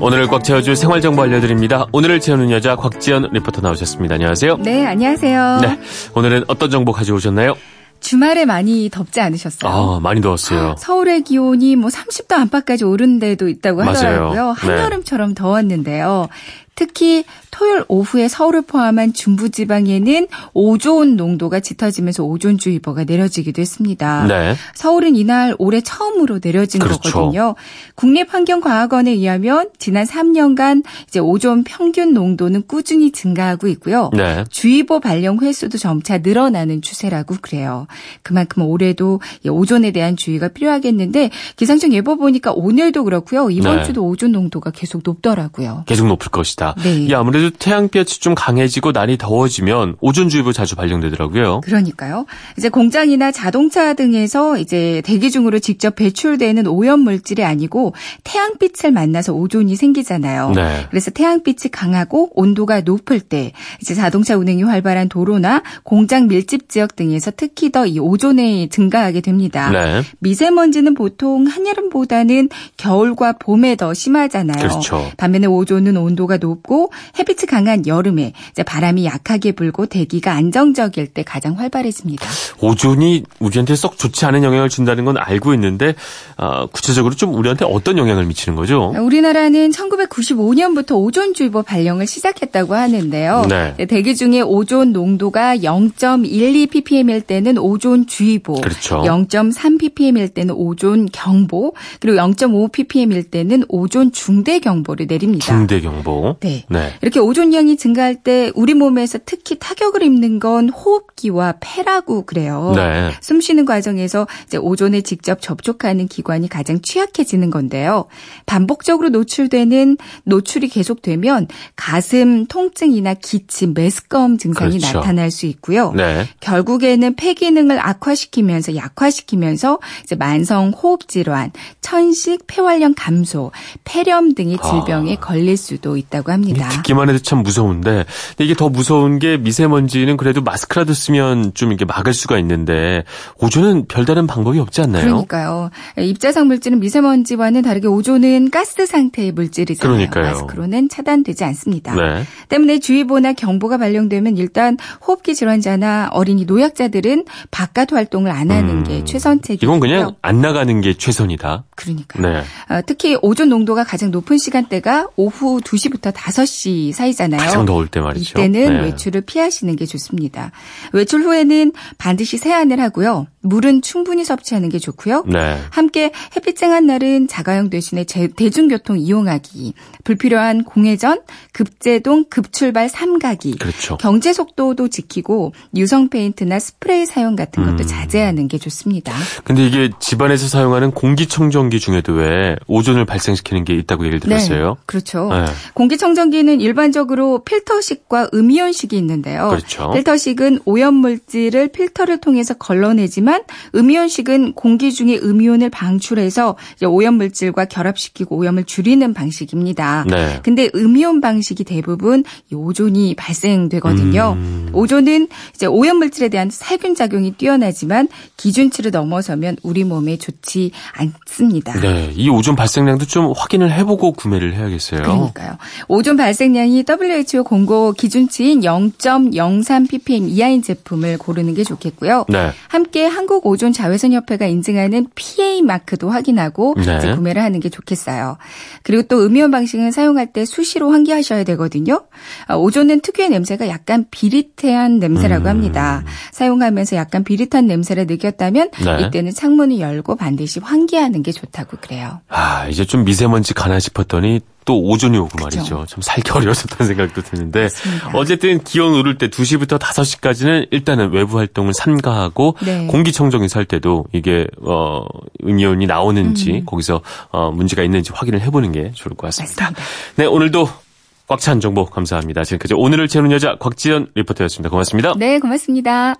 오늘을 꽉 채워줄 생활 정보 알려드립니다. 오늘을 채우는 여자 곽지연 리포터 나오셨습니다. 안녕하세요. 네, 안녕하세요. 네, 오늘은 어떤 정보 가져오셨나요? 주말에 많이 덥지 않으셨어요? 아, 많이 더웠어요. 서울의 기온이 뭐 30도 안팎까지 오른 데도 있다고 맞아요. 하더라고요. 네. 한여름처럼 더웠는데요. 특히 토요일 오후에 서울을 포함한 중부지방에는 오존 농도가 짙어지면서 오존주의보가 내려지기도 했습니다. 네. 서울은 이날 올해 처음으로 내려진 그렇죠. 거거든요. 국립환경과학원에 의하면 지난 3년간 이제 오존 평균 농도는 꾸준히 증가하고 있고요. 네. 주의보 발령 횟수도 점차 늘어나는 추세라고 그래요. 그만큼 올해도 이 오존에 대한 주의가 필요하겠는데 기상청 예보 보니까 오늘도 그렇고요. 이번 네. 주도 오존 농도가 계속 높더라고요. 계속 높을 것이다. 네. 이 아무래도 태양빛이 좀 강해지고 날이 더워지면 오존주의보 자주 발령되더라고요. 그러니까요. 이제 공장이나 자동차 등에서 이제 대기 중으로 직접 배출되는 오염 물질이 아니고 태양빛을 만나서 오존이 생기잖아요. 네. 그래서 태양빛이 강하고 온도가 높을 때 이제 자동차 운행이 활발한 도로나 공장 밀집 지역 등에서 특히 더 이 오존이 증가하게 됩니다. 네. 미세먼지는 보통 한여름보다는 겨울과 봄에 더 심하잖아요. 그렇죠. 반면에 오존은 온도가 높고 햇빛 이 강한 여름에 바람이 약하게 불고 대기가 안정적일 때 가장 활발해집니다. 오존이 우리한테 썩 좋지 않은 영향을 준다는 건 알고 있는데 아, 구체적으로 좀 우리한테 어떤 영향을 미치는 거죠? 우리나라는 1995년부터 오존주의보 발령을 시작했다고 하는데요. 네. 대기 중에 오존 농도가 0.12 ppm일 때는 오존주의보, 그렇죠. 0.3 ppm일 때는 오존 경보, 그리고 0.5 ppm일 때는 오존 중대 경보를 내립니다. 중대 경보. 네. 네. 이렇게 오존량이 증가할 때 우리 몸에서 특히 타격을 입는 건 호흡기와 폐라고 그래요. 네. 숨 쉬는 과정에서 이제 오존에 직접 접촉하는 기관이 가장 취약해지는 건데요. 반복적으로 노출되는 노출이 계속되면 가슴 통증이나 기침, 메스꺼움 증상이 그렇죠. 나타날 수 있고요. 네. 결국에는 폐 기능을 악화시키면서 약화시키면서 만성 호흡 질환, 천식, 폐활량 감소, 폐렴 등의 질병에 아. 걸릴 수도 있다고 합니다. 듣기만 해도 참 무서운데 이게 더 무서운 게 미세먼지는 그래도 마스크라도 쓰면 좀 이게 막을 수가 있는데 오존은 별다른 방법이 없지 않나요? 그러니까요. 입자성 물질은 미세먼지와는 다르게 오존은 가스 상태의 물질이잖아요. 그러니까요. 마스크로는 차단되지 않습니다. 네. 때문에 주의보나 경보가 발령되면 일단 호흡기 질환자나 어린이 노약자들은 바깥 활동을 안 하는 음, 게 최선책이고요. 이건 그냥 안 나가는 게 최선이다. 그러니까요. 네. 어, 특히 오존 농도가 가장 높은 시간대가 오후 2시부터 5시 사이잖아요. 가장 더울 때 말이죠. 이때는 네. 외출을 피하시는 게 좋습니다. 외출 후에는 반드시 세안을 하고요. 물은 충분히 섭취하는 게 좋고요. 네. 함께 햇빛 쨍한 날은 자가용 대신에 제- 대중교통 이용하기, 불필요한 공회전, 급제동, 급출발 삼가기, 그렇죠. 경제 속도도 지키고 유성 페인트나 스프레이 사용 같은 것도 음. 자제하는 게 좋습니다. 근데 이게 집안에서 사용하는 공기청정기 중에도 왜 오존을 발생시키는 게 있다고 얘기를 들었어요. 네, 그렇죠. 네. 공기청정기는 일반적으로 필터식과 음이온식이 있는데요. 그렇죠. 필터식은 오염 물질을 필터를 통해서 걸러내지만 음이온식은 공기 중에 음이온을 방출해서 오염 물질과 결합시키고 오염을 줄이는 방식입니다. 네. 근데 음이온 방식이 대부분 이 오존이 발생되거든요. 음. 오존은 이제 오염 물질에 대한 살균 작용이 뛰어나지만 기준치를 넘어서면 우리 몸에 좋지 않습니다. 네. 이 오존 발생량도 좀 확인을 해보고 구매를 해야겠어요. 그러니까요. 오존 발생량이 WHO 권고 기준치인 0.03 ppm 이하인 제품을 고르는 게 좋겠고요. 네. 함께 한국 오존 자외선 협회가 인증하는 PA 마크도 확인하고 네. 이제 구매를 하는 게 좋겠어요. 그리고 또 음이온 방식은 사용할 때 수시로 환기하셔야 되거든요. 아, 오존은 특유의 냄새가 약간 비릿 한 냄새라고 음. 합니다. 사용하면서 약간 비릿한 냄새를 느꼈다면 네. 이때는 창문을 열고 반드시 환기하는 게 좋다고 그래요. 아, 이제 좀 미세먼지 가나 싶었더니 또 오존이 오고. 말이죠. 좀 살기 어려웠었다는 생각도 드는데 맞습니다. 어쨌든 기온 오를 때 2시부터 5시까지는 일단은 외부 활동을 삼가하고 네. 공기청정기 살 때도 이게 어 음이온이 나오는지 거기서 어 문제가 있는지 확인을 해 보는 게 좋을 것 같습니다. 맞습니다. 네, 오늘도 꽉 찬 정보 감사합니다. 지금까지 오늘을 채우는 여자 곽지연 리포터였습니다. 고맙습니다. 네, 고맙습니다.